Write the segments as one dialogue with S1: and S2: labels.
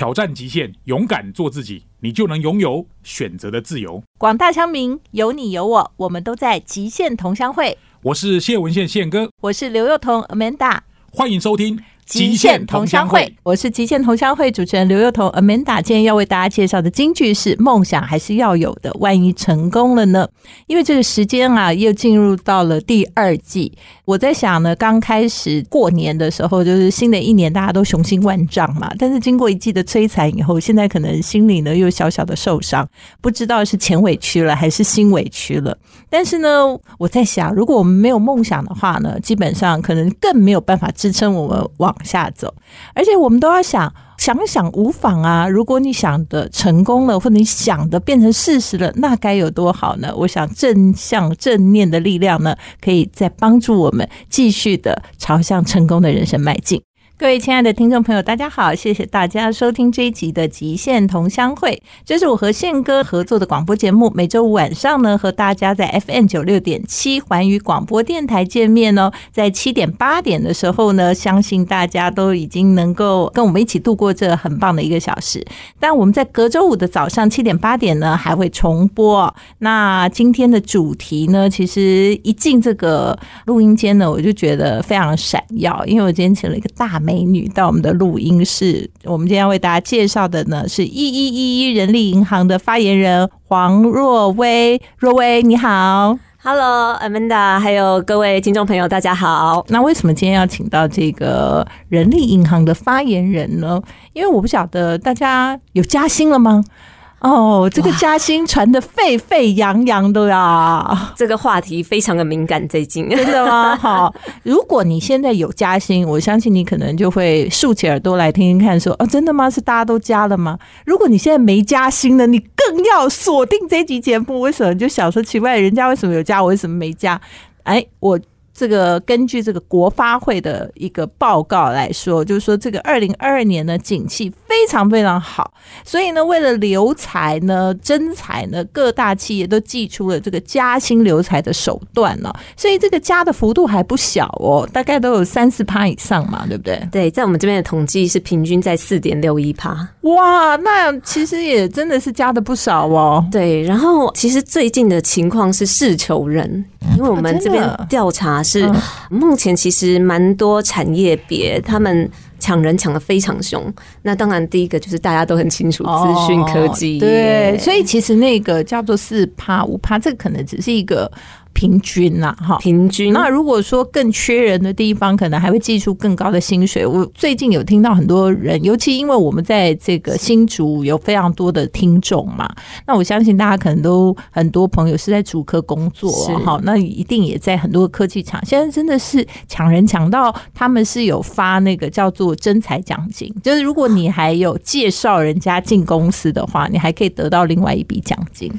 S1: 挑战极限，勇敢做自己，你就能拥有选择的自由。
S2: 广大乡民，有你有我，我们都在极限同乡会。
S1: 我是谢文宪宪哥，
S2: 我是刘幼彤 Amanda，
S1: 欢迎收听。
S2: 极限同乡会，我是极限同乡会主持人刘幼彤 Amanda。今天要为大家介绍的京剧是：梦想还是要有的，万一成功了呢？因为这个时间啊，又进入到了第二季。我在想呢，刚开始过年的时候，就是新的一年，大家都雄心万丈嘛。但是经过一季的摧残以后，现在可能心里呢又小小的受伤，不知道是钱委屈了还是心委屈了。但是呢，我在想，如果我们没有梦想的话呢，基本上可能更没有办法支撑我们往下走。而且我们都要想想想无妨啊。如果你想的成功了，或你想的变成事实了，那该有多好呢？我想正向正念的力量呢，可以再帮助我们继续的朝向成功的人生迈进。各位亲爱的听众朋友，大家好！谢谢大家收听这一集的《极限同乡会》，这是我和宪哥合作的广播节目。每周五晚上呢，和大家在 FM 九六点七环宇广播电台见面哦。在七点八点的时候呢，相信大家都已经能够跟我们一起度过这很棒的一个小时。但我们在隔周五的早上七点八点呢，还会重播。那今天的主题呢，其实一进这个录音间呢，我就觉得非常闪耀，因为我今天请了一个大美。美女到我们的录音室，我们今天为大家介绍的呢是一一一一人力银行的发言人黄若薇。若薇，你好
S3: ，Hello，Amanda，还有各位听众朋友，大家好。
S2: 那为什么今天要请到这个人力银行的发言人呢？因为我不晓得大家有加薪了吗？哦，这个加薪传的沸沸扬扬的呀！
S3: 这个话题非常的敏感，最近
S2: 真的吗？好，如果你现在有加薪，我相信你可能就会竖起耳朵来听听看，说哦，真的吗？是大家都加了吗？如果你现在没加薪呢，你更要锁定这集节目。为什么？就想说奇怪，人家为什么有加，我为什么没加？哎，我。这个根据这个国发会的一个报告来说，就是说这个二零二二年的，景气非常非常好，所以呢，为了留才呢、增才呢，各大企业都祭出了这个加薪留才的手段呢，所以这个加的幅度还不小哦，大概都有三四趴以上嘛，对不对？
S3: 对，在我们这边的统计是平均在四点六一趴。
S2: 哇，那其实也真的是加的不少哦。
S3: 对，然后其实最近的情况是事求人，因为我们这边调查。是目前其实蛮多产业别，他们抢人抢的非常凶。那当然，第一个就是大家都很清楚，资讯科技。
S2: 对，所以其实那个叫做四趴五趴，这可能只是一个。平均呐，哈，
S3: 平均。
S2: 那如果说更缺人的地方，可能还会寄出更高的薪水。我最近有听到很多人，尤其因为我们在这个新竹有非常多的听众嘛，那我相信大家可能都很多朋友是在主科工作，哈，那一定也在很多科技厂。现在真的是抢人抢到，他们是有发那个叫做真才奖金，就是如果你还有介绍人家进公司的话，你还可以得到另外一笔奖金。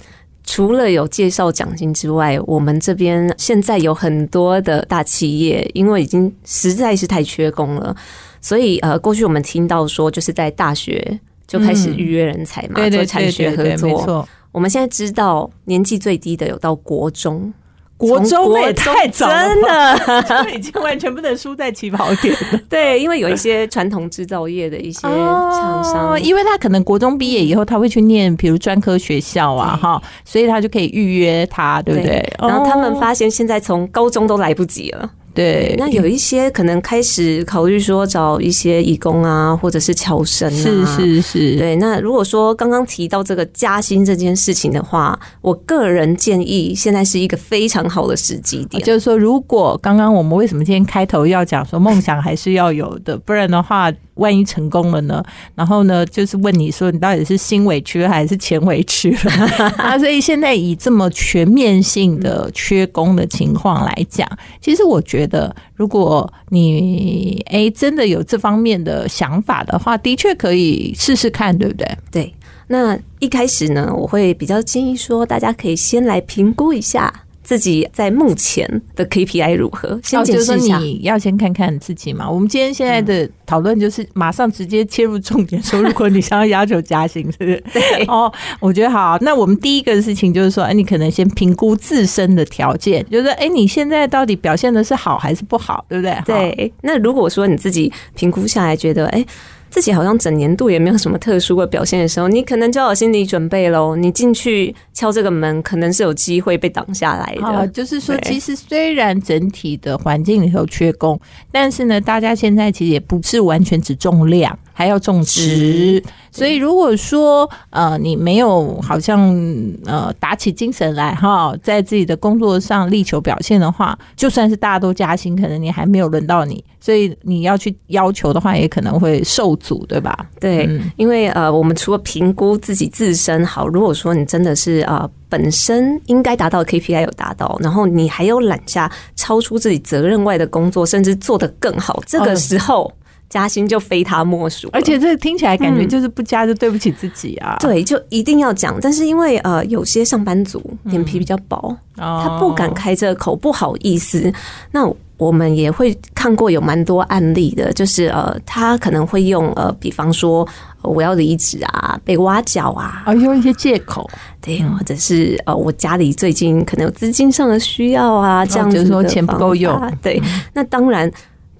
S3: 除了有介绍奖金之外，我们这边现在有很多的大企业，因为已经实在是太缺工了，所以呃，过去我们听到说，就是在大学就开始预约人才嘛，做产学合作。我们现在知道年纪最低的有到国中。
S2: 国中也太早
S3: 了，真
S2: 的，已经完全不能输在起跑点了。
S3: 对，因为有一些传统制造业的一些厂商，
S2: 因为他可能国中毕业以后，他会去念，比如专科学校啊，哈，所以他就可以预约他，对不对？
S3: 然后他们发现现在从高中都来不及了。
S2: 对，
S3: 那有一些可能开始考虑说找一些义工啊，或者是侨生啊，
S2: 是是是。
S3: 对，那如果说刚刚提到这个加薪这件事情的话，我个人建议现在是一个非常好的时机点。
S2: 就是说，如果刚刚我们为什么今天开头要讲说梦想还是要有的，不然的话。万一成功了呢？然后呢，就是问你说，你到底是心委屈还是钱委屈了？啊，所以现在以这么全面性的缺工的情况来讲，其实我觉觉得，如果你哎真的有这方面的想法的话，的确可以试试看，对不对？
S3: 对。那一开始呢，我会比较建议说，大家可以先来评估一下。自己在目前的 KPI 如何？先
S2: 就是说你要先看看自己嘛。我们今天现在的讨论就是马上直接切入重点，说如果你想要要求加薪，是不是？
S3: 对
S2: 哦，我觉得好。那我们第一个事情就是说，哎，你可能先评估自身的条件，就是哎，你现在到底表现的是好还是不好，对不对？
S3: 对。那如果说你自己评估下来觉得，哎。自己好像整年度也没有什么特殊的表现的时候，你可能就要有心理准备喽。你进去敲这个门，可能是有机会被挡下来的。
S2: 啊，就是说，其实虽然整体的环境里头缺工，但是呢，大家现在其实也不是完全只重量，还要重质。所以如果说呃你没有好像呃打起精神来哈，在自己的工作上力求表现的话，就算是大家都加薪，可能你还没有轮到你，所以你要去要求的话，也可能会受阻，对吧？
S3: 对，
S2: 嗯
S3: 因为呃，我们除了评估自己自身好，如果说你真的是呃本身应该达到的 KPI 有达到，然后你还有揽下超出自己责任外的工作，甚至做得更好，这个时候加薪就非他莫属。
S2: 而且这听起来感觉
S3: 嗯
S2: 就是不加就对不起自己啊。
S3: 对，就一定要讲，但是因为呃，有些上班族脸皮比较薄，
S2: 哦，
S3: 他不敢开这口，不好意思。那我们也会看过有蛮多案例的，就是呃，他可能会用呃，比方说呃我要离职啊，被挖角啊，
S2: 啊，用一些借口，
S3: 对，或者是呃，我家里最近可能有资金上的需要啊，这样子
S2: 哦就是说钱不够用。
S3: 对，那当然。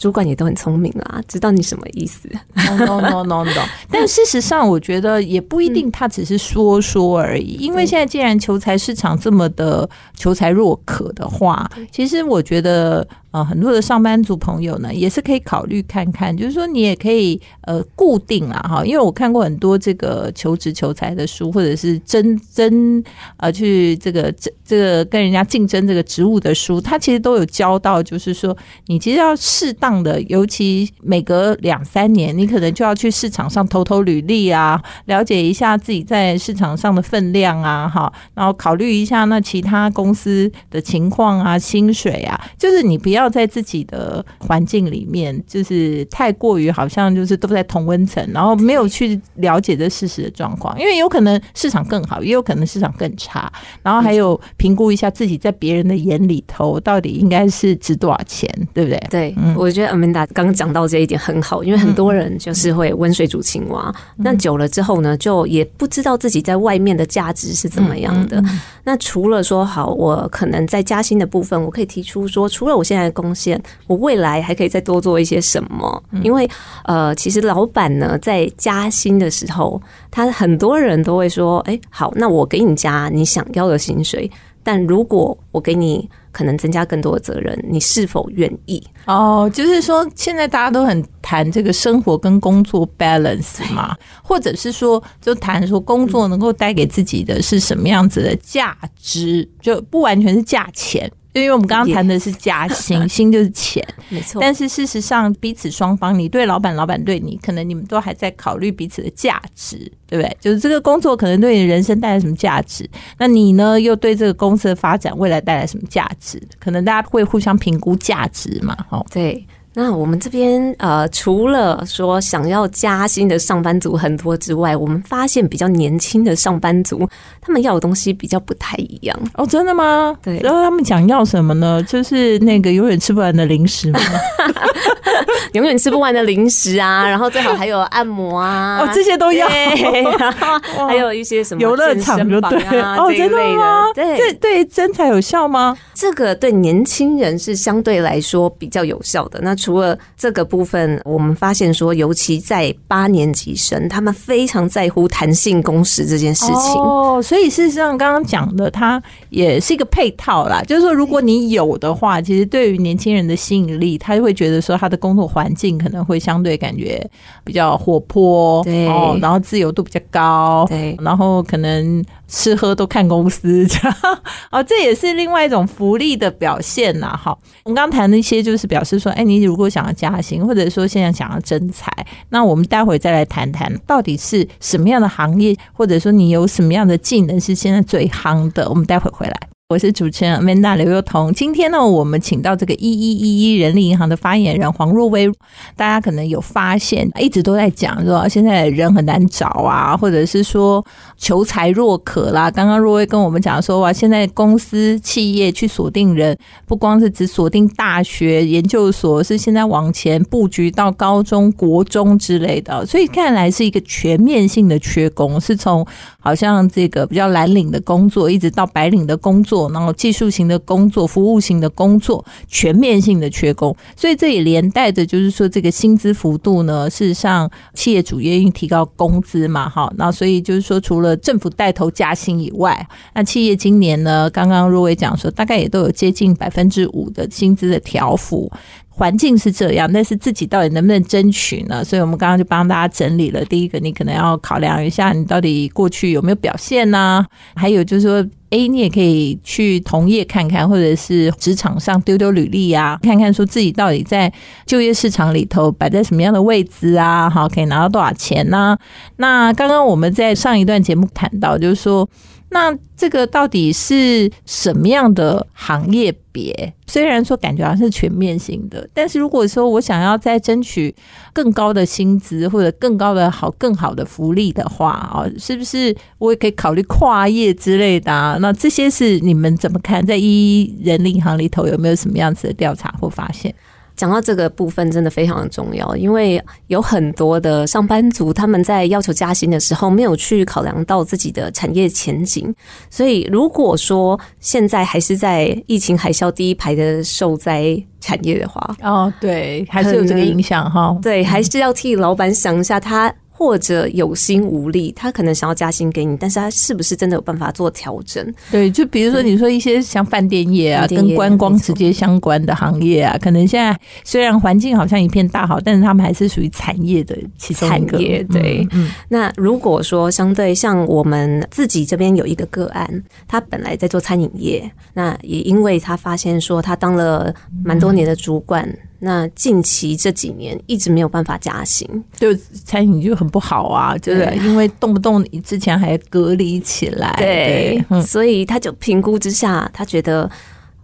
S3: 主管也都很聪明啦，知道你什么意思。
S2: no no no no no。但事实上，我觉得也不一定，他只是说说而已。因为现在既然求财市场这么的求财若渴的话，其实我觉得呃，很多的上班族朋友呢，也是可以考虑看看，就是说你也可以呃固定啦哈，因为我看过很多这个求职求财的书，或者是争争呃去这个这这个跟人家竞争这个职务的书，它其实都有教到，就是说你其实要适当的，尤其每隔两三年，你可能就要去市场上投投履历啊，了解一下自己在市场上的分量啊，哈，然后考虑一下那其他公司的情况啊、薪水啊，就是你不要在自己的环境里面，就是太过于好像就是都在同温层，然后没有去了解这事实的状况，因为有可能市场更好，也有可能市场更差，然后还有评估一下自己在别人的眼里头到底应该是值多少钱，对不对？
S3: 对，
S2: 嗯
S3: 我觉得 Amanda 刚刚讲到这一点很好，因为很多人就是会温水煮青蛙，
S2: 嗯
S3: 那久了之后呢，就也不知道自己在外面的价值是怎么样
S2: 嗯
S3: 的。那除了说好，我可能在加薪的部分，我可以提出说，除了我现在的贡献，我未来还可以再多做一些什么？
S2: 嗯
S3: 因为呃，其实老板呢在加薪的时候，他很多人都会说，哎、好，那我给你加你想要的薪水，但如果我给你可能增加更多的责任，你是否愿意？
S2: 哦，就是说现在大家都很谈这个生活跟工作 balance 嘛，或者是说就谈说工作能够带给自己的是什么样子的价值，就不完全是价钱。因为我们刚刚谈的是加薪，薪就是钱，
S3: 没错
S2: 但是事实上彼此双方，你对老板，老板对你，可能你们都还在考虑彼此的价值，对不对？就是这个工作可能对你人生带来什么价值，那你呢又对这个公司的发展未来带来什么价值？可能大家会互相评估价值嘛，哦。
S3: 对。那我们这边呃，除了说想要加薪的上班族很多之外，我们发现比较年轻的上班族，他们要的东西比较不太一样。
S2: 哦，真的吗？
S3: 对
S2: 然后他们想要什么呢？就是那个永远吃不完的零食吗？
S3: 永远吃不完的零食啊，然后最好还有按摩啊，
S2: 哦，这些都要。
S3: 对，然后还有一些什么
S2: 游乐场就对
S3: 啊
S2: 哦，真的吗？
S3: 对，
S2: 这对身材有效吗？
S3: 这个对年轻人是相对来说比较有效的。那除了这个部分，我们发现说，尤其在八年级生，他们非常在乎弹性工时这件事情。
S2: 哦，所以事实上刚刚讲的，它也是一个配套啦。就是说，如果你有的话，其实对于年轻人的吸引力，他就会觉得说，他的工作环境可能会相对感觉比较活泼，
S3: 对
S2: 哦，然后自由度比较高，
S3: 对
S2: 然后可能吃喝都看公司这样，哦，这也是另外一种福利的表现呐。哈，我们刚刚谈的一些就是表示说，哎，你如果想要加薪，或者说现在想要增财，那我们待会再来谈谈到底是什么样的行业，或者说你有什么样的技能是现在最夯的。我们待会回来。我是主持人 Amanda 刘幼彤。今天呢，我们请到这个一一一一人力银行的发言人黄若薇。大家可能有发现，一直都在讲说现在人很难找啊，或者是说求财若渴啦。刚刚若薇跟我们讲说，哇，现在公司企业去锁定人，不光是只锁定大学研究所，是现在往前布局到高中、国中之类的，所以看来是一个全面性的缺工，是从好像这个比较蓝领的工作，一直到白领的工作。然后技术型的工作、服务型的工作，全面性的缺工，所以这也连带着就是说，这个薪资幅度呢，事实上企业主愿意提高工资嘛，哈，那所以就是说，除了政府带头加薪以外，那企业今年呢，刚刚若伟讲说，大概也都有接近百分之五的薪资的调幅。环境是这样，但是自己到底能不能争取呢？所以我们刚刚就帮大家整理了。第一个，你可能要考量一下，你到底过去有没有表现呢？还有就是说，诶，你也可以去同业看看，或者是职场上丢丢履历啊，看看说自己到底在就业市场里头摆在什么样的位置啊？好，可以拿到多少钱呢？那刚刚我们在上一段节目谈到，就是说。那这个到底是什么样的行业别？虽然说感觉好像是全面性的，但是如果说我想要再争取更高的薪资或者更高的好、更好的福利的话啊，是不是我也可以考虑跨业之类的？啊？那这些是你们怎么看？在一人力行里头有没有什么样子的调查或发现？
S3: 讲到这个部分，真的非常的重要，因为有很多的上班族他们在要求加薪的时候，没有去考量到自己的产业前景。所以，如果说现在还是在疫情海啸第一排的受灾产业的话，
S2: 哦，对，还是有这个影响哈。
S3: 对，还是要替老板想一下他。或者有心无力，他可能想要加薪给你，但是他是不是真的有办法做调整？
S2: 对，就比如说你说一些像饭店业啊，跟观光直接相关的行业啊，可能现在虽然环境好像一片大好，但是他们还是属于产业的其中一个。
S3: 对，那如果说相对像我们自己这边有一个个案，他本来在做餐饮业，那也因为他发现说他当了蛮多年的主管。那近期这几年一直没有办法加薪，
S2: 就餐饮就很不好啊，就是因为动不动之前还隔离起来，
S3: 对，所以他就评估之下，他觉得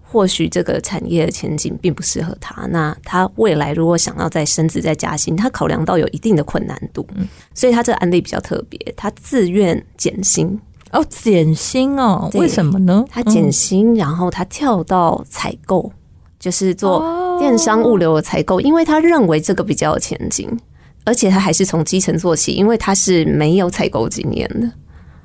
S3: 或许这个产业的前景并不适合他。那他未来如果想要再升职再加薪，他考量到有一定的困难度，所以他这个案例比较特别，他自愿减薪
S2: 哦，减薪哦，为什么呢？
S3: 他减薪，然后他跳到采购。就是做电商物流的采购，因为他认为这个比较有前景，而且他还是从基层做起，因为他是没有采购经验的。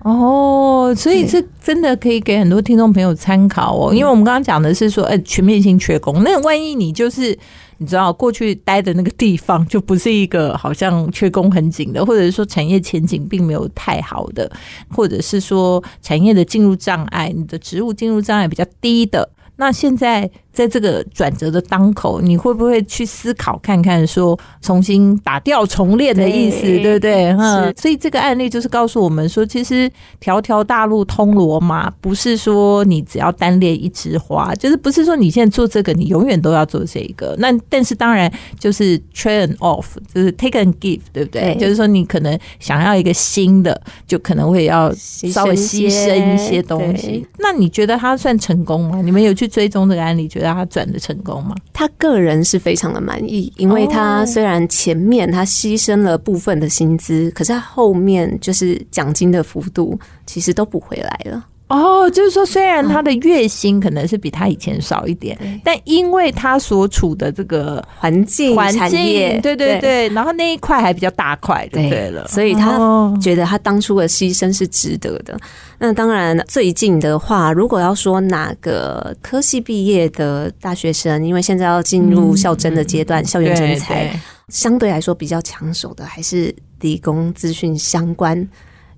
S2: 哦，所以这真的可以给很多听众朋友参考哦。因为我们刚刚讲的是说，哎，全面性缺工，那万一你就是你知道过去待的那个地方就不是一个好像缺工很紧的，或者是说产业前景并没有太好的，或者是说产业的进入障碍，你的职务进入障碍比较低的，那现在。在这个转折的当口，你会不会去思考看看，说重新打掉重练的意思，对不对？哈，所以这个案例就是告诉我们说，其实条条大路通罗马，不是说你只要单练一枝花，就是不是说你现在做这个，你永远都要做这个。那但是当然就是 train off，就是 take and give，对不对？就是说你可能想要一个新的，就可能会要稍微牺牲一些东西。那你觉得他算成功吗？你们有去追踪这个案例？觉他转的成功吗？
S3: 他个人是非常的满意，因为他虽然前面他牺牲了部分的薪资，可是他后面就是奖金的幅度其实都补回来了。
S2: 哦，就是说，虽然他的月薪可能是比他以前少一点，但因为他所处的这个
S3: 环境、
S2: 环
S3: 境，
S2: 对对对，然后那一块还比较大块，对了，
S3: 所以他觉得他当初的牺牲是值得的。那当然，最近的话，如果要说哪个科系毕业的大学生，因为现在要进入校甄的阶段，校园征才相对来说比较抢手的，还是理工资讯相关。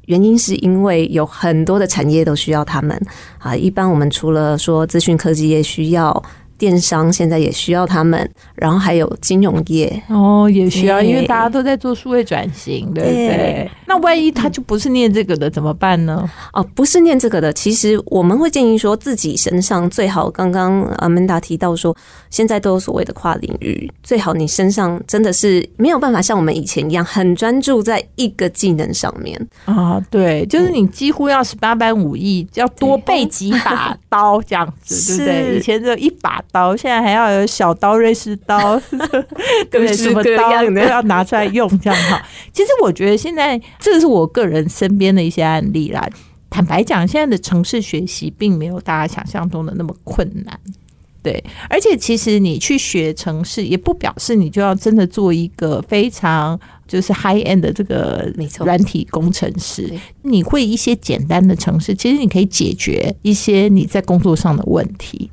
S3: 原因是因为有很多的产业都需要他们啊，一般我们除了说资讯科技业需要。电商现在也需要他们，然后还有金融业
S2: 哦，也需要，因为大家都在做数位转型，对不对？那万一他就不是念这个的怎么办呢？
S3: 哦，不是念这个的，其实我们会建议说自己身上最好，刚刚阿曼达提到说，现在都有所谓的跨领域，最好你身上真的是没有办法像我们以前一样很专注在一个技能上面
S2: 啊。对，就是你几乎要十八般武艺，要多备几把刀这样子，对不对？以前只有一把。刀现在还要有小刀、瑞士刀，
S3: 各式各样的
S2: 都要拿出来用，这样哈。其实我觉得现在这是我个人身边的一些案例啦。坦白讲，现在的城市学习并没有大家想象中的那么困难。对，而且其实你去学城市，也不表示你就要真的做一个非常就是 high end 的这个软体工程师，你会一些简单的城市，其实你可以解决一些你在工作上的问题。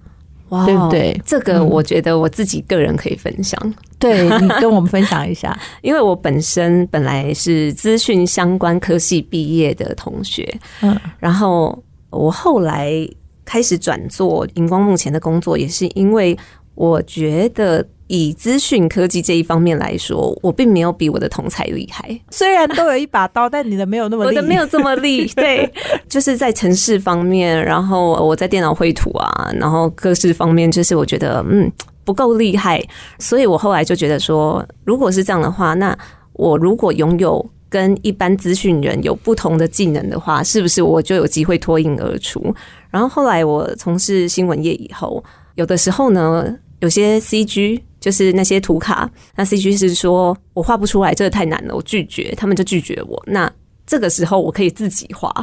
S3: 哇
S2: 对不对？
S3: 这个
S2: 嗯。
S3: 我觉得我自己个人可以分享，
S2: 对你跟我们分享一下。
S3: 因为我本身本来是资讯相关科系毕业的同学，
S2: 嗯。
S3: 然后我后来开始转做荧光幕前的工作，也是因为我觉得以资讯科技这一方面来说，我并没有比我的同才厉害，
S2: 虽然都有一把刀，但你的没有那么利。
S3: 我的没有这么 厉，对，就是在城市方面，然后我在电脑绘图啊，然后各式方面，就是我觉得嗯不够厉害，所以我后来就觉得说，如果是这样的话，那我如果拥有跟一般资讯人有不同的技能的话，是不是我就有机会脱颖而出？然后后来我从事新闻业以后，有的时候呢，有些 CG 就是那些图卡，那 CG 是说我画不出来，这个太难了，我拒绝，他们就拒绝我。那这个时候我可以自己画，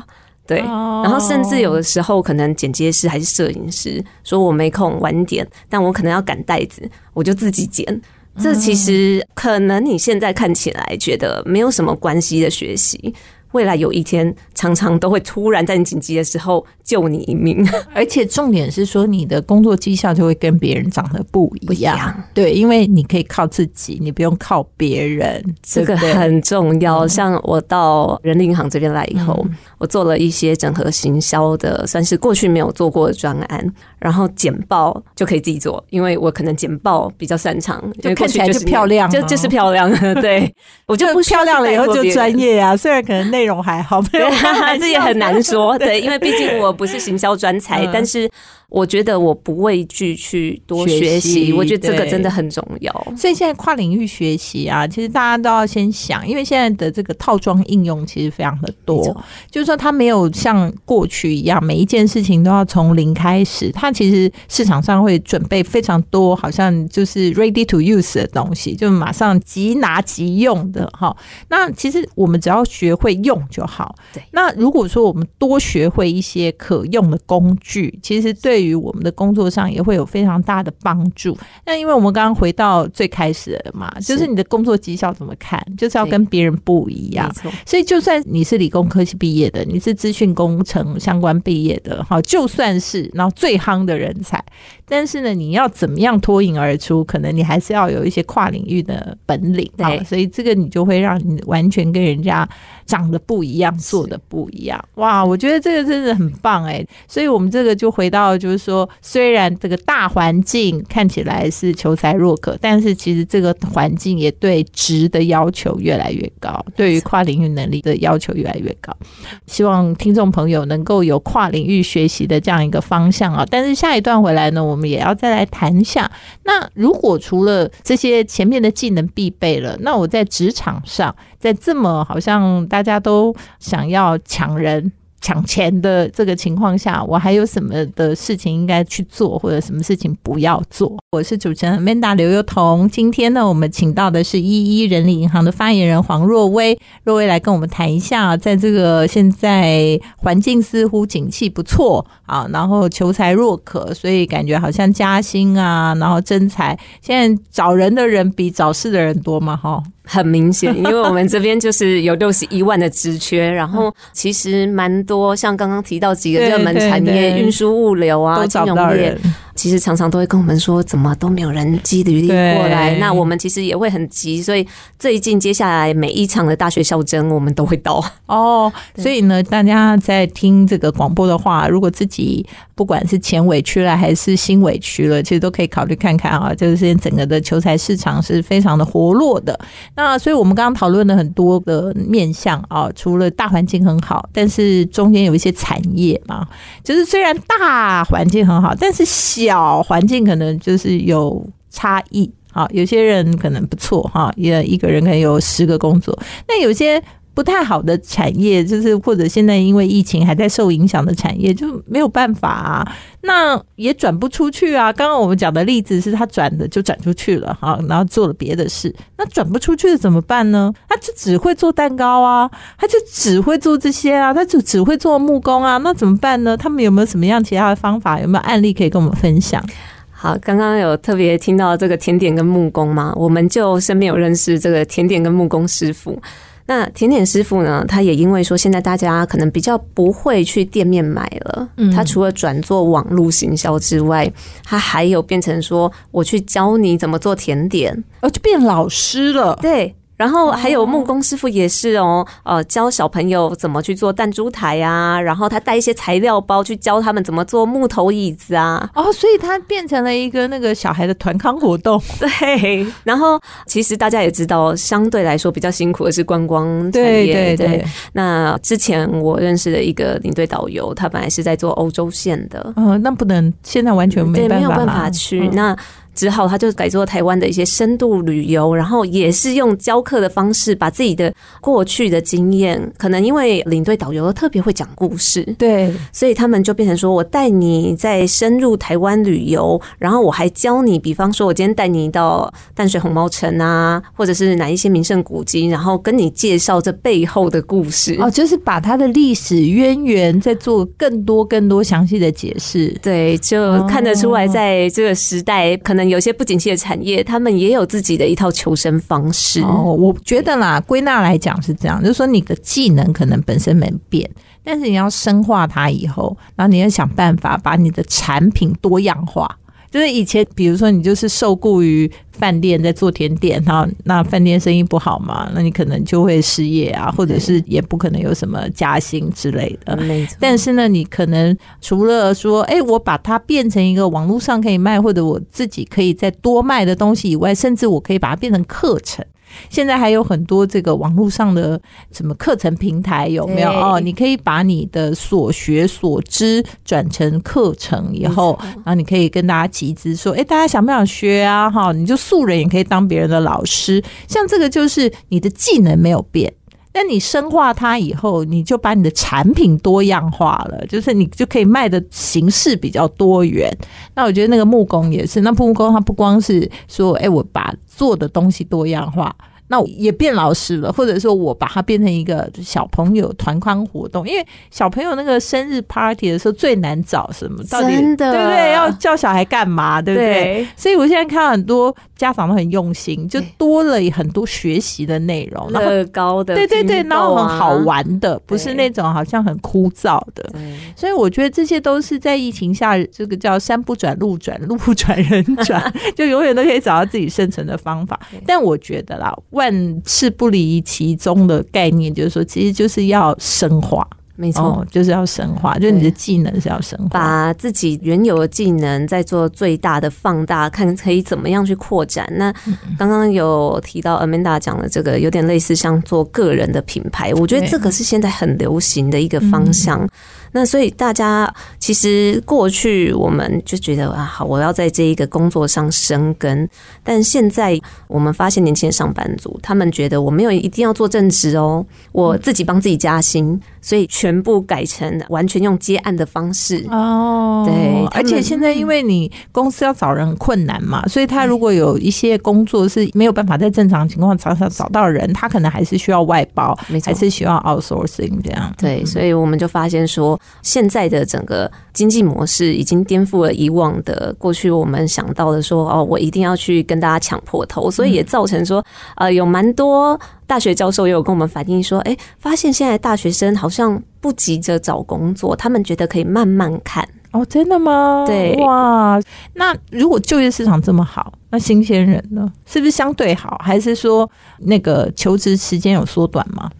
S3: 对。
S2: 哦
S3: 然后甚至有的时候，可能剪接师还是摄影师说我没空晚点，但我可能要赶袋子，我就自己剪。这其实可能你现在看起来觉得没有什么关系的学习，未来有一天常常都会突然在你紧急的时候救你一命。
S2: 而且重点是说，你的工作绩效就会跟别人长得不一样。
S3: 不一样
S2: 对，因为你可以靠自己，你不用靠别人。
S3: 这个很重要。像我到人力银行这边来以后，我做了一些整合行销的，算是过去没有做过的专案，然后简报就可以自己做，因为我可能简报比较擅长，因为过去
S2: 看起来
S3: 就是
S2: 漂亮
S3: 就
S2: 哦
S3: 就是漂亮，对我就不
S2: 漂亮了以后就专
S3: 业。
S2: 业啊，虽然可能内容还好，没有
S3: 对，这也很难说。对，因为毕竟我不是行销专才，
S2: 嗯
S3: 但是我觉得我不畏惧去多
S2: 学习，
S3: 我觉得这个真的很重要。
S2: 所以现在跨领域学习啊，其实大家都要先想，因为现在的这个套装应用其实非常的多，就是说它没有像过去一样，每一件事情都要从零开始，它其实市场上会准备非常多，好像就是 ready to use 的东西，就马上即拿即用的哈。那其实我们只要学会用就好。
S3: 对
S2: 那如果说我们多学会一些可用的工具，其实对于我们的工作上也会有非常大的帮助。那因为我们刚刚回到最开始的嘛，就是你的工作绩效怎么看，就是要跟别人不一样所以，就算你是理工科系毕业的，你是资讯工程相关毕业的，哈，就算是然后最夯的人才，但是呢，你要怎么样脱颖而出，可能你还是要有一些跨领域的本领啊
S3: 对。
S2: 所以，这个你就会让你完全跟人家长得不一样，做的不一样。哇，我觉得这个真的很棒哎。所以我们这个就回到就是说，虽然这个大环境看起来是求才若渴，但是其实这个环境也对值的要求越来越高，对于跨领域能力的要求越来越高。希望听众朋友能够有跨领域学习的这样一个方向啊。但是下一段回来呢，我我们也要再来谈一下，那如果除了这些前面的技能必备了，那我在职场上，在这么好像大家都想要抢人。抢钱的这个情况下，我还有什么的事情应该去做，或者什么事情不要做？我是主持人 Manda 刘幼彤。今天呢，我们请到的是一一人力银行的发言人黄若薇，若薇来跟我们谈一下，在这个现在环境似乎景气不错啊，然后求才若渴，所以感觉好像加薪啊，然后增财，现在找人的人比找事的人多嘛，哈。
S3: 很明显，因为我们这边就是有六十一万的职缺，然后其实蛮多，像刚刚提到几个热门产业，运输物流啊、
S2: 都
S3: 金融业
S2: 人，，
S3: 其实常常都会跟我们说，怎么都没有人寄履历
S2: 对
S3: 过来。那我们其实也会很急，所以最近接下来每一场的大学校征，我们都会到。
S2: 哦，所以呢，大家在听这个广播的话，如果自己不管是钱委屈了还是心委屈了，其实都可以考虑看看啊。就是现在整个的求财市场是非常的活络的。那所以我们刚刚讨论了很多的面向啊，除了大环境很好，但是中间有一些产业嘛，就是虽然大环境很好，但是小小环境可能就是有差异。好，有些人可能不错哈，也一个人可能有十个工作，那有些不太好的产业，就是或者现在因为疫情还在受影响的产业，就没有办法啊，那也转不出去啊。刚刚我们讲的例子是他转的就转出去了哈，然后做了别的事，那转不出去怎么办呢？他就只会做蛋糕啊，他就只会做这些啊，他就只会做木工啊，那怎么办呢？他们有没有什么样其他的方法？有没有案例可以跟我们分享？
S3: 好，刚刚有特别听到这个甜点跟木工吗，我们就身边有认识这个甜点跟木工师傅。那甜点师傅呢，他也因为说现在大家可能比较不会去店面买了，
S2: 嗯
S3: 他除了转做网络行销之外，他还有变成说我去教你怎么做甜点，
S2: 哦，就变老师了。
S3: 对。然后还有木工师傅也是哦，呃，教小朋友怎么去做弹珠台啊，然后他带一些材料包去教他们怎么做木头椅子啊，
S2: 哦，所以他变成了一个那个小孩的团康活动。
S3: 对，然后其实大家也知道，相对来说比较辛苦的是观光产
S2: 对
S3: 业。
S2: 对对，
S3: 那之前我认识的一个领队导游，他本来是在做欧洲线的，
S2: 嗯、那不能，现在完全没
S3: 对，
S2: 办法
S3: 没有办法去。
S2: 嗯
S3: 那只好他就改做台湾的一些深度旅游，然后也是用教课的方式，把自己的过去的经验，可能因为领队导游特别会讲故事，
S2: 对，
S3: 所以他们就变成说，我带你在深入台湾旅游，然后我还教你，比方说，我今天带你到淡水红毛城啊，或者是哪一些名胜古迹，然后跟你介绍这背后的故事。
S2: 哦，就是把它的历史渊源再做更多更多详细的解释。
S3: 对，就看得出来，在这个时代，可能有些不景气的产业，他们也有自己的一套求生方式。
S2: 哦，我觉得啦，归纳来讲是这样，就是说你的技能可能本身没变，但是你要深化它以后，然后你要想办法把你的产品多样化。就是以前，比如说你就是受雇于饭店在做甜点，然后那饭店生意不好嘛，那你可能就会失业啊，或者是也不可能有什么加薪之类的。
S3: 没错，
S2: 但是呢，你可能除了说，哎、我把它变成一个网络上可以卖，或者我自己可以再多卖的东西以外，甚至我可以把它变成课程。现在还有很多这个网络上的什么课程平台有没有哦？你可以把你的所学所知转成课程以后，然后你可以跟大家集资说，哎，大家想不想学啊？哈，你就素人也可以当别人的老师，像这个就是你的技能没有变。那你深化它以后，你就把你的产品多样化了，就是你就可以卖的形式比较多元。那我觉得那个木工也是，那木工它不光是说，哎、我把做的东西多样化。那我也变老师了，或者说我把它变成一个小朋友团康活动，因为小朋友那个生日 party 的时候最难找什么，到底
S3: 真的
S2: 对不对？要叫小孩干嘛，对不对？所以我现在看到很多家长都很用心，就多了很多学习的内容，
S3: 乐高的、
S2: 对对对，然后很好
S3: 玩。
S2: 的，不是那种好像很枯燥的。所以我觉得这些都是在疫情下，这个叫山不转路转，路不转人转，就永远都可以找到自己生存的方法。但我觉得啦，万事不离其中的概念，就是说，其实就是要深化，
S3: 没错。
S2: 哦，就是要深化，就是你的技能是要深化。
S3: 把自己原有的技能再做最大的放大，看可以怎么样去扩展。那
S2: 嗯
S3: 刚刚有提到 Amanda 讲的这个，有点类似像做个人的品牌，我觉得这个是现在很流行的一个方向。
S2: 嗯
S3: 那所以大家其实过去我们就觉得啊，好，我要在这一个工作上生根，但现在我们发现年轻的上班族，他们觉得我没有一定要做正职哦，我自己帮自己加薪，所以全部改成完全用接案的方式。
S2: 哦，
S3: 对
S2: 而且现在因为你公司要找人很困难嘛，所以他如果有一些工作是没有办法在正常情况下找找到人，他可能还是需要外包，还是需要 outsourcing 这样。
S3: 对，所以我们就发现说，现在的整个经济模式已经颠覆了以往的过去我们想到的说，哦，我一定要去跟大家抢破头，所以也造成说，呃，有蛮多大学教授也有跟我们反映说，哎，发现现在大学生好像不急着找工作，他们觉得可以慢慢看。
S2: 哦，真的吗？
S3: 对
S2: 哇，那如果就业市场这么好，那新鲜人呢，是不是相对好？还是说那个求职时间有缩短吗？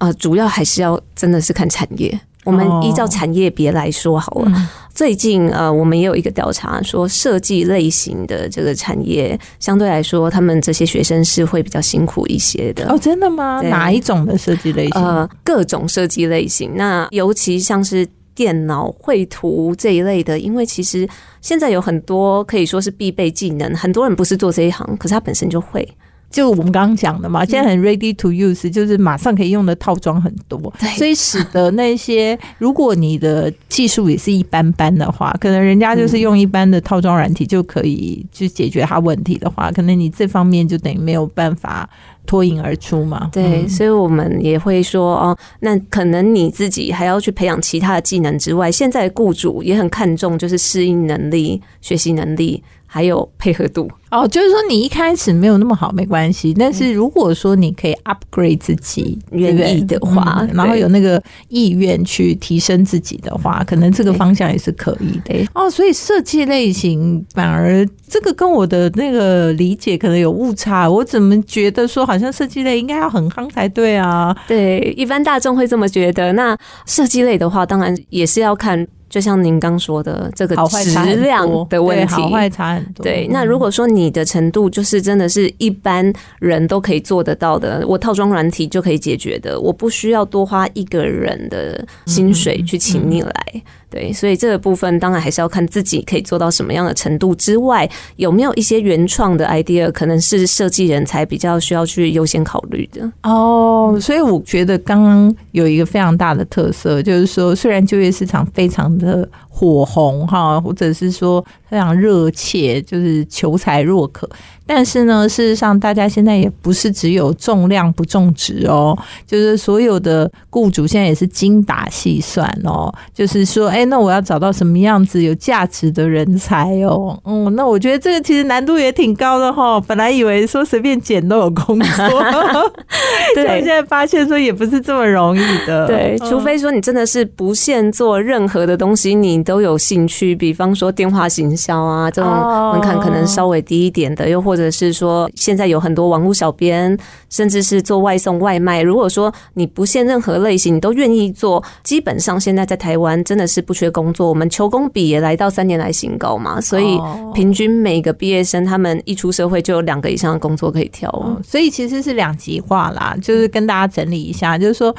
S3: 呃，主要还是要真的是看产业。我们
S2: 哦
S3: 依照产业别来说好了。
S2: 嗯
S3: 最近呃，我们也有一个调查说，设计类型的这个产业相对来说，他们这些学生是会比较辛苦一些的。
S2: 哦，真的吗？哪一种的设计类型？
S3: 呃，各种设计类型，那尤其像是电脑绘图这一类的，因为其实现在有很多可以说是必备技能，很多人不是做这一行，可是他本身就会。
S2: 就我们刚刚讲的嘛，现在很 ready to use，就是马上可以用的套装很多，所以使得那些如果你的技术也是一般般的话，可能人家就是用一般的套装软体就可以去解决它问题的话，可能你这方面就等于没有办法脱颖而出嘛。
S3: 对，
S2: 嗯。
S3: 所以我们也会说哦，那可能你自己还要去培养其他的技能之外，现在雇主也很看重就是适应能力、学习能力，还有配合度。
S2: 哦，就是说你一开始没有那么好没关系，但是如果说你可以 upgrade 自己，
S3: 愿意的话，
S2: 然后有那个意愿去提升自己的话，可能这个方向也是可以的。哦，所以设计类型反而这个跟我的那个理解可能有误差。我怎么觉得说好像设计类应该要很夯才对啊？
S3: 对，一般大众会这么觉得。那设计类的话，当然也是要看。就像您刚说的，这个质量的问题，
S2: 好坏差很多。
S3: 对，那如果说你的程度就是真的是一般人都可以做得到的，我套装软体就可以解决的，我不需要多花一个人的薪水去请你来。对，所以这个部分当然还是要看自己可以做到什么样的程度之外，有没有一些原创的 idea，可能是设计人才比较需要去优先考虑的。
S2: 哦，所以我觉得刚刚有一个非常大的特色，就是说虽然就业市场非常的火红哈，或者是说非常热切，就是求才若渴。但是呢，事实上，大家现在也不是只有重量不重质哦，就是所有的雇主现在也是精打细算哦，就是说，哎，那我要找到什么样子有价值的人才哦，嗯，那我觉得这个其实难度也挺高的哈。本来以为说随便捡都有工作，对，现在发现说也不是这么容易的，
S3: 对，除非说你真的是不限做任何的东西，你都有兴趣，比方说电话行销啊，这种门槛可能稍微低一点的，又或或者是说，现在有很多网络小编，甚至是做外送外卖。如果说你不限任何类型，你都愿意做，基本上现在在台湾真的是不缺工作。我们求工比也来到三年来新高嘛，所以平均每个毕业生他们一出社会就有两个以上的工作可以挑。
S2: 所以其实是两极化啦，就是跟大家整理一下，就是说。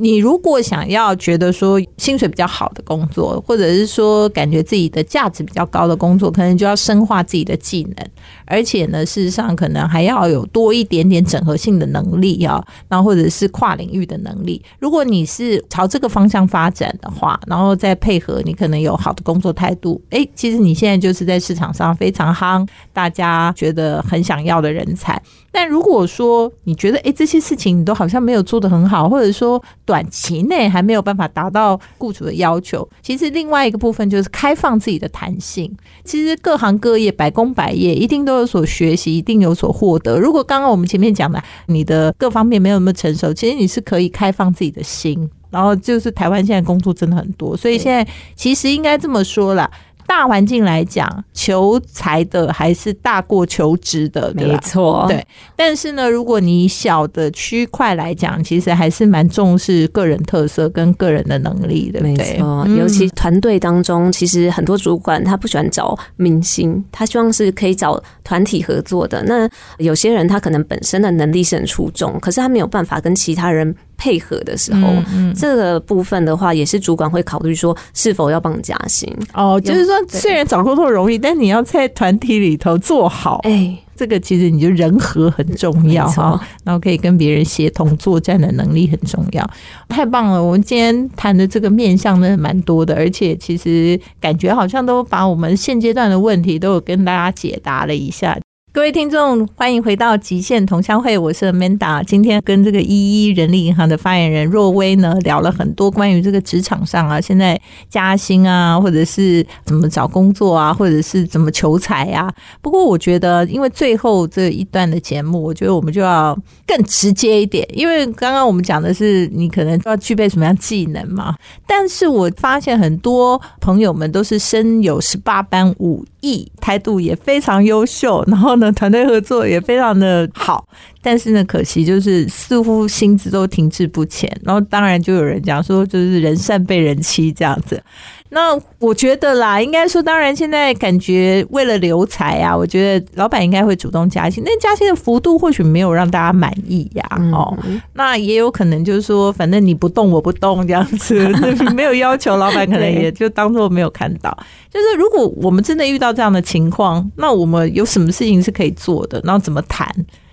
S2: 你如果想要觉得说薪水比较好的工作，或者是说感觉自己的价值比较高的工作，可能就要深化自己的技能，而且呢，事实上可能还要有多一点点整合性的能力啊，然后或者是跨领域的能力。如果你是朝这个方向发展的话，然后再配合你可能有好的工作态度，哎，其实你现在就是在市场上非常夯，大家觉得很想要的人才。但如果说你觉得哎这些事情你都好像没有做得很好，或者说短期内还没有办法达到雇主的要求，其实另外一个部分就是开放自己的弹性。其实各行各业百工百业一定都有所学习，一定有所获得。如果刚刚我们前面讲的你的各方面没有那么成熟，其实你是可以开放自己的心。然后就是台湾现在工作真的很多，所以现在其实应该这么说啦。大环境来讲，求财的还是大过求职的，
S3: 没错。
S2: 对，但是呢，如果你小的区块来讲，其实还是蛮重视个人特色跟个人的能力的，
S3: 没错。尤其团队当中，其实很多主管他不喜欢找明星，他希望是可以找团体合作的。那有些人他可能本身的能力是很出众，可是他没有办法跟其他人。配合的时候，嗯这个部分的话，也是主管会考虑说是否要帮加薪。
S2: 哦，就是说，虽然找工作容易，但你要在团体里头做好。哎，这个其实你就人和很重要哈，然后可以跟别人协同作战的能力很重要。太棒了，我们今天谈的这个面向呢蛮多的，而且其实感觉好像都把我们现阶段的问题都有跟大家解答了一下。各位听众，欢迎回到极限同乡会，我是 Manda。今天跟这个一一人力银行的发言人若薇呢聊了很多关于这个职场上啊，现在加薪啊，或者是怎么找工作啊，或者是怎么求财啊。不过我觉得，因为最后这一段的节目，我觉得我们就要更直接一点，因为刚刚我们讲的是你可能要具备什么样技能嘛。但是我发现很多朋友们都是身有十八般武艺，态度也非常优秀，然后呢。团队合作也非常的好，但是呢，可惜就是似乎薪资都停滞不前。然后当然就有人讲说，就是人善被人欺这样子。那我觉得啦，应该说，当然现在感觉为了留才啊，我觉得老板应该会主动加薪。那加薪的幅度或许没有让大家满意呀，哦，那也有可能就是说，反正你不动我不动这样子，没有要求，老板可能也就当做没有看到。就是如果我们真的遇到这样的情况，那我们有什么事情是可以做的？然后怎么谈？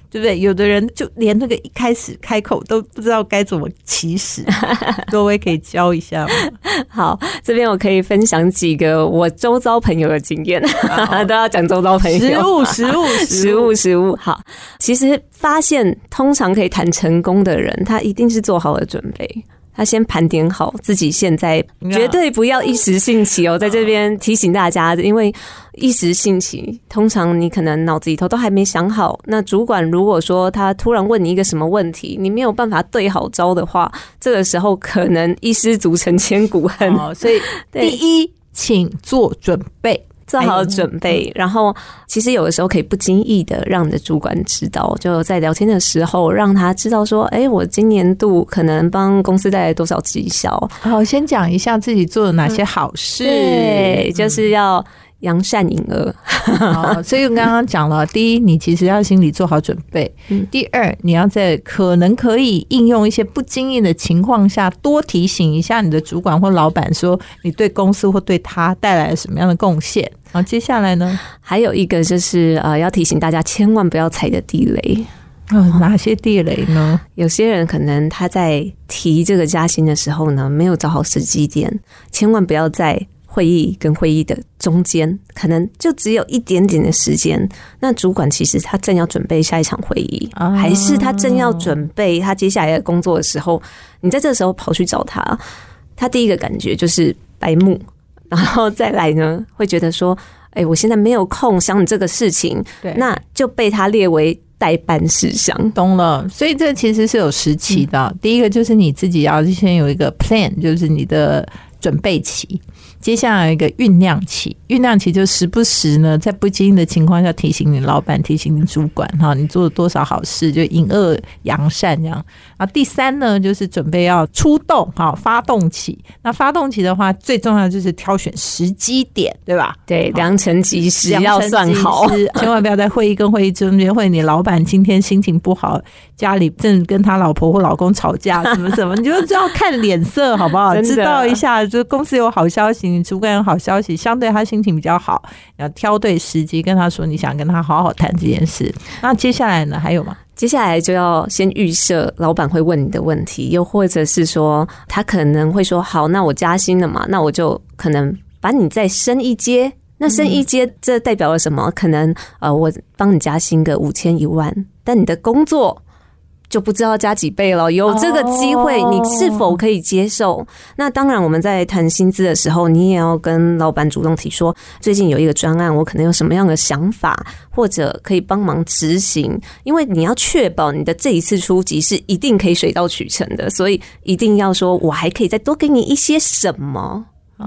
S2: 对不对？有的人就连那个一开始开口都不知道该怎么起始，各位可以教一下吗？
S3: 好，这边我可以分享几个我周遭朋友的经验，都要讲周遭朋友，
S2: 食物，食物，
S3: 食物，食物。好，其实发现通常可以谈成功的人，他一定是做好了准备。他先盘点好自己现在，绝对不要一时兴起哦。在这边提醒大家，因为一时兴起，通常你可能脑子里头都还没想好。那主管如果说他突然问你一个什么问题，你没有办法对好招的话，这个时候可能一失足成千古恨。
S2: 所以 第一，请做准备。
S3: 做好准备，然后其实有的时候可以不经意的让你的主管知道，就在聊天的时候让他知道说，哎，我今年度可能帮公司带来多少绩效。
S2: 好，先讲一下自己做了哪些好事，
S3: 对，就是要。扬善引恶，
S2: 所以我刚刚讲了，第一，你其实要心里做好准备；第二，你要在可能可以应用一些不经意的情况下，多提醒一下你的主管或老板，说你对公司或对他带来了什么样的贡献。好，接下来呢，
S3: 还有一个就是呃，要提醒大家千万不要踩的地雷
S2: 啊，哪些地雷呢？
S3: 有些人可能他在提这个加薪的时候呢，没有找好时机点，千万不要在。会议跟会议的中间，可能就只有一点点的时间。那主管其实他正要准备下一场会议，还是他正要准备他接下来的工作的时候，你在这时候跑去找他，他第一个感觉就是白目，然后再来呢，会觉得说：“哎，我现在没有空想你这个事情。”对，那就被他列为代办事项。
S2: 懂了，所以这其实是有时期的。第一个就是你自己要先有一个 plan，就是你的准备期。接下来一个酝酿期，酝酿期就时不时呢，在不经意的情况下提醒你老板，提醒你主管，哈，你做了多少好事，就引恶扬善这样。啊，第三呢，就是准备要出动，哈，发动期。那发动期的话，最重要就是挑选时机点，对吧？
S3: 对，良辰吉时要算好，
S2: 千万不要在会议跟会议中间，会你老板今天心情不好，家里正跟他老婆或老公吵架，什么什么，你就知道看脸色，好不好？知道一下，就公司有好消息。主管有好消息，相对他心情比较好，要挑对时机跟他说你想跟他好好谈这件事。那接下来呢？还有吗？
S3: 接下来就要先预设老板会问你的问题，又或者是说他可能会说：“好，那我加薪了嘛，那我就可能把你再升一阶。那升一阶，这代表了什么？可能呃，我帮你加薪个五千一万，但你的工作。”就不知道加几倍了。有这个机会，你是否可以接受？那当然，我们在谈薪资的时候，你也要跟老板主动提说，最近有一个专案，我可能有什么样的想法，或者可以帮忙执行。因为你要确保你的这一次初级是一定可以水到渠成的，所以一定要说，我还可以再多给你一些什么，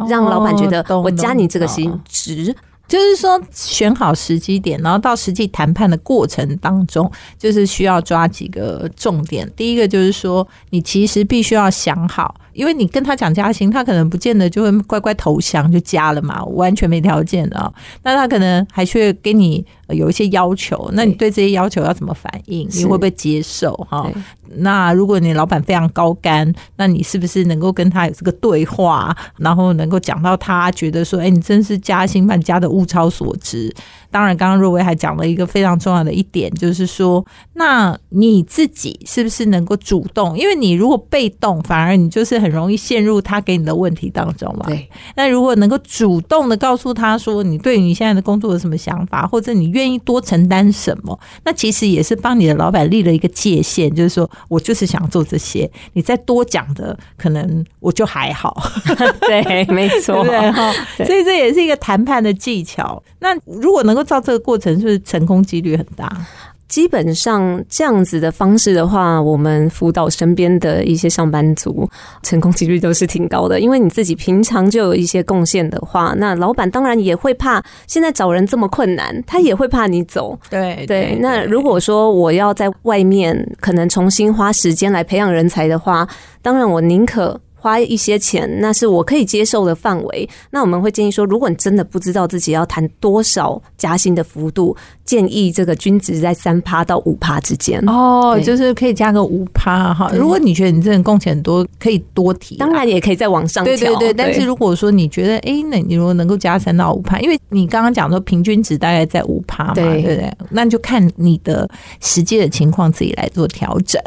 S3: 让老板觉得我加你这个薪值。
S2: 就是说，选好时机点，然后到实际谈判的过程当中，就是需要抓几个重点。第一个就是说，你其实必须要想好。因为你跟他讲加薪，他可能不见得就会乖乖投降就加了嘛，完全没条件的啊。那他可能还去给你有一些要求，那你对这些要求要怎么反应？你会不会接受？哈，那如果你老板非常高干，那你是不是能够跟他有这个对话，然后能够讲到他觉得说，哎，你真是加薪，把加的物超所值。当然，刚刚若薇还讲了一个非常重要的一点，就是说，那你自己是不是能够主动？因为你如果被动，反而你就是很容易陷入他给你的问题当中嘛。
S3: 对。
S2: 那如果能够主动的告诉他说，你对你现在的工作有什么想法，或者你愿意多承担什么，那其实也是帮你的老板立了一个界限，就是说我就是想做这些，你再多讲的，可能我就还好。
S3: 对，没错。
S2: 所以这也是一个谈判的技巧。那如果能够照这个过程，是不是成功几率很大？
S3: 基本上这样子的方式的话，我们辅导身边的一些上班族，成功几率都是挺高的。因为你自己平常就有一些贡献的话，那老板当然也会怕。现在找人这么困难，他也会怕你走。
S2: 对
S3: 对。那如果说我要在外面可能重新花时间来培养人才的话，当然我宁可。花一些钱，那是我可以接受的范围。那我们会建议说，如果你真的不知道自己要谈多少加薪的幅度，建议这个均值在三趴到五趴之间。
S2: 哦，就是可以加个五趴哈。如果你觉得你这人贡献多，可以多提。
S3: 当然也可以再往上
S2: 对对对。但是如果说你觉得，哎，那你如果能够加三到五趴，因为你刚刚讲说平均值大概在五趴嘛，对不对？那就看你的实际的情况自己来做调整。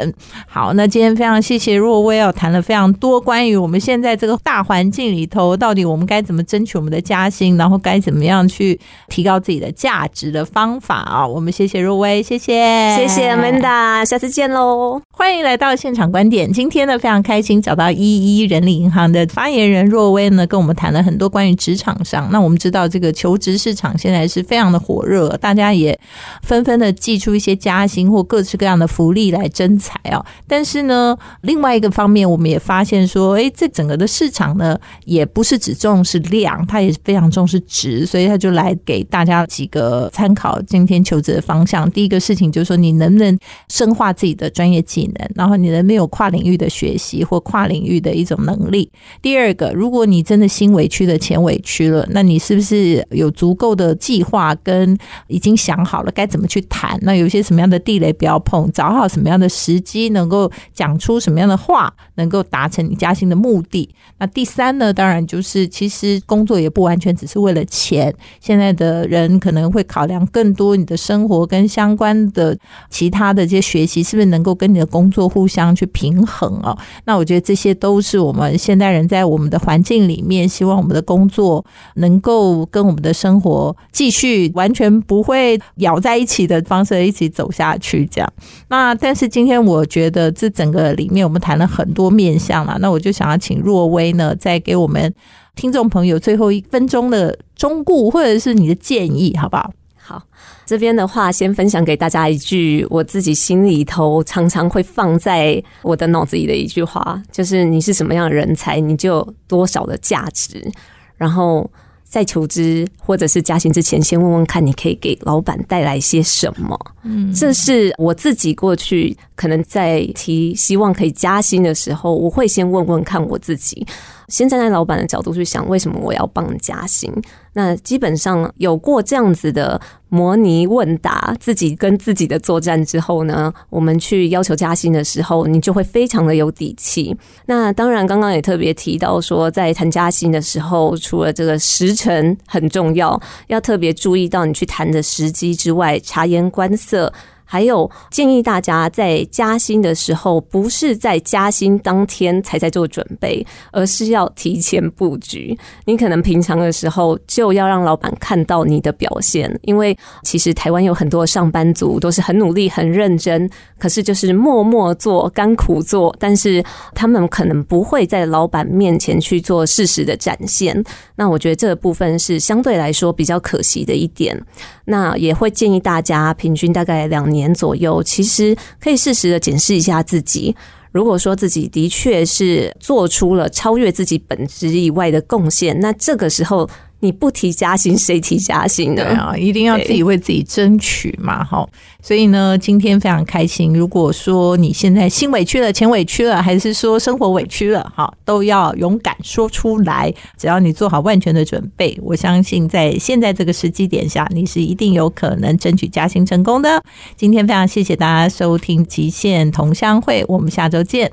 S2: 好，那今天非常谢谢若薇，要谈了非常多关。于我们现在这个大环境里头，到底我们该怎么争取我们的加薪，然后该怎么样去提高自己的价值的方法啊。我们谢谢若薇，谢谢，
S3: 谢谢 Amanda，下次见喽。
S2: 欢迎来到现场观点。今天呢，非常开心找到一一人力银行的发言人若薇呢，跟我们谈了很多关于职场上。那我们知道这个求职市场现在是非常的火热，大家也纷纷的寄出一些加薪或各式各样的福利来征才啊。但是呢，另外一个方面，我们也发现说，哎，这整个的市场呢，也不是只重视量，它也非常重视值，所以他就来给大家几个参考今天求职的方向。第一个事情就是说，你能不能深化自己的专业技能，然后你能没有跨领域的学习或跨领域的一种能力。第二个，如果你真的心委屈的、钱委屈了，那你是不是有足够的计划跟已经想好了该怎么去谈？那有些什么样的地雷不要碰，找好什么样的时机，能够讲出什么样的话，能够达成你加薪的目的。那第三呢，当然就是其实工作也不完全只是为了钱，现在的人可能会考量更多你的生活跟相关的其他的这些学习是不是能够跟你的工作互相去平衡哦。那我觉得这些都是我们现代人在我们的环境里面，希望我们的工作能够跟我们的生活继续完全不会咬在一起的方式一起走下去。这样，那但是今天我觉得这整个里面我们谈了很多面向了，那我就想要请若薇呢，再给我们听众朋友最后一分钟的忠顾或者是你的建议，好不好？
S3: 好，这边的话，先分享给大家一句我自己心里头常常会放在我的脑子里的一句话，就是你是什么样的人才，你就有多少的价值。然后在求职或者是加薪之前，先问问看，你可以给老板带来些什么。嗯，这是我自己过去可能在提希望可以加薪的时候，我会先问问看我自己。先站在老板的角度去想，为什么我要帮加薪？那基本上有过这样子的模拟问答，自己跟自己的作战之后呢，我们去要求加薪的时候，你就会非常的有底气。那当然，刚刚也特别提到说，在谈加薪的时候，除了这个时辰很重要，要特别注意到你去谈的时机之外，察言观色。还有建议大家在加薪的时候，不是在加薪当天才在做准备，而是要提前布局。你可能平常的时候就要让老板看到你的表现，因为其实台湾有很多上班族都是很努力、很认真，可是就是默默做、甘苦做，但是他们可能不会在老板面前去做事实的展现。那我觉得这个部分是相对来说比较可惜的一点。那也会建议大家，平均大概两年年左右，其实可以适时的检视一下自己。如果说自己的确是做出了超越自己本职以外的贡献，那这个时候。你不提加薪，谁提加薪呢？
S2: 对啊，一定要自己为自己争取嘛，哈。所以呢，今天非常开心。如果说你现在心委屈了、钱委屈了，还是说生活委屈了，哈，都要勇敢说出来。只要你做好万全的准备，我相信在现在这个时机点下，你是一定有可能争取加薪成功的。今天非常谢谢大家收听《极限同乡会》，我们下周见。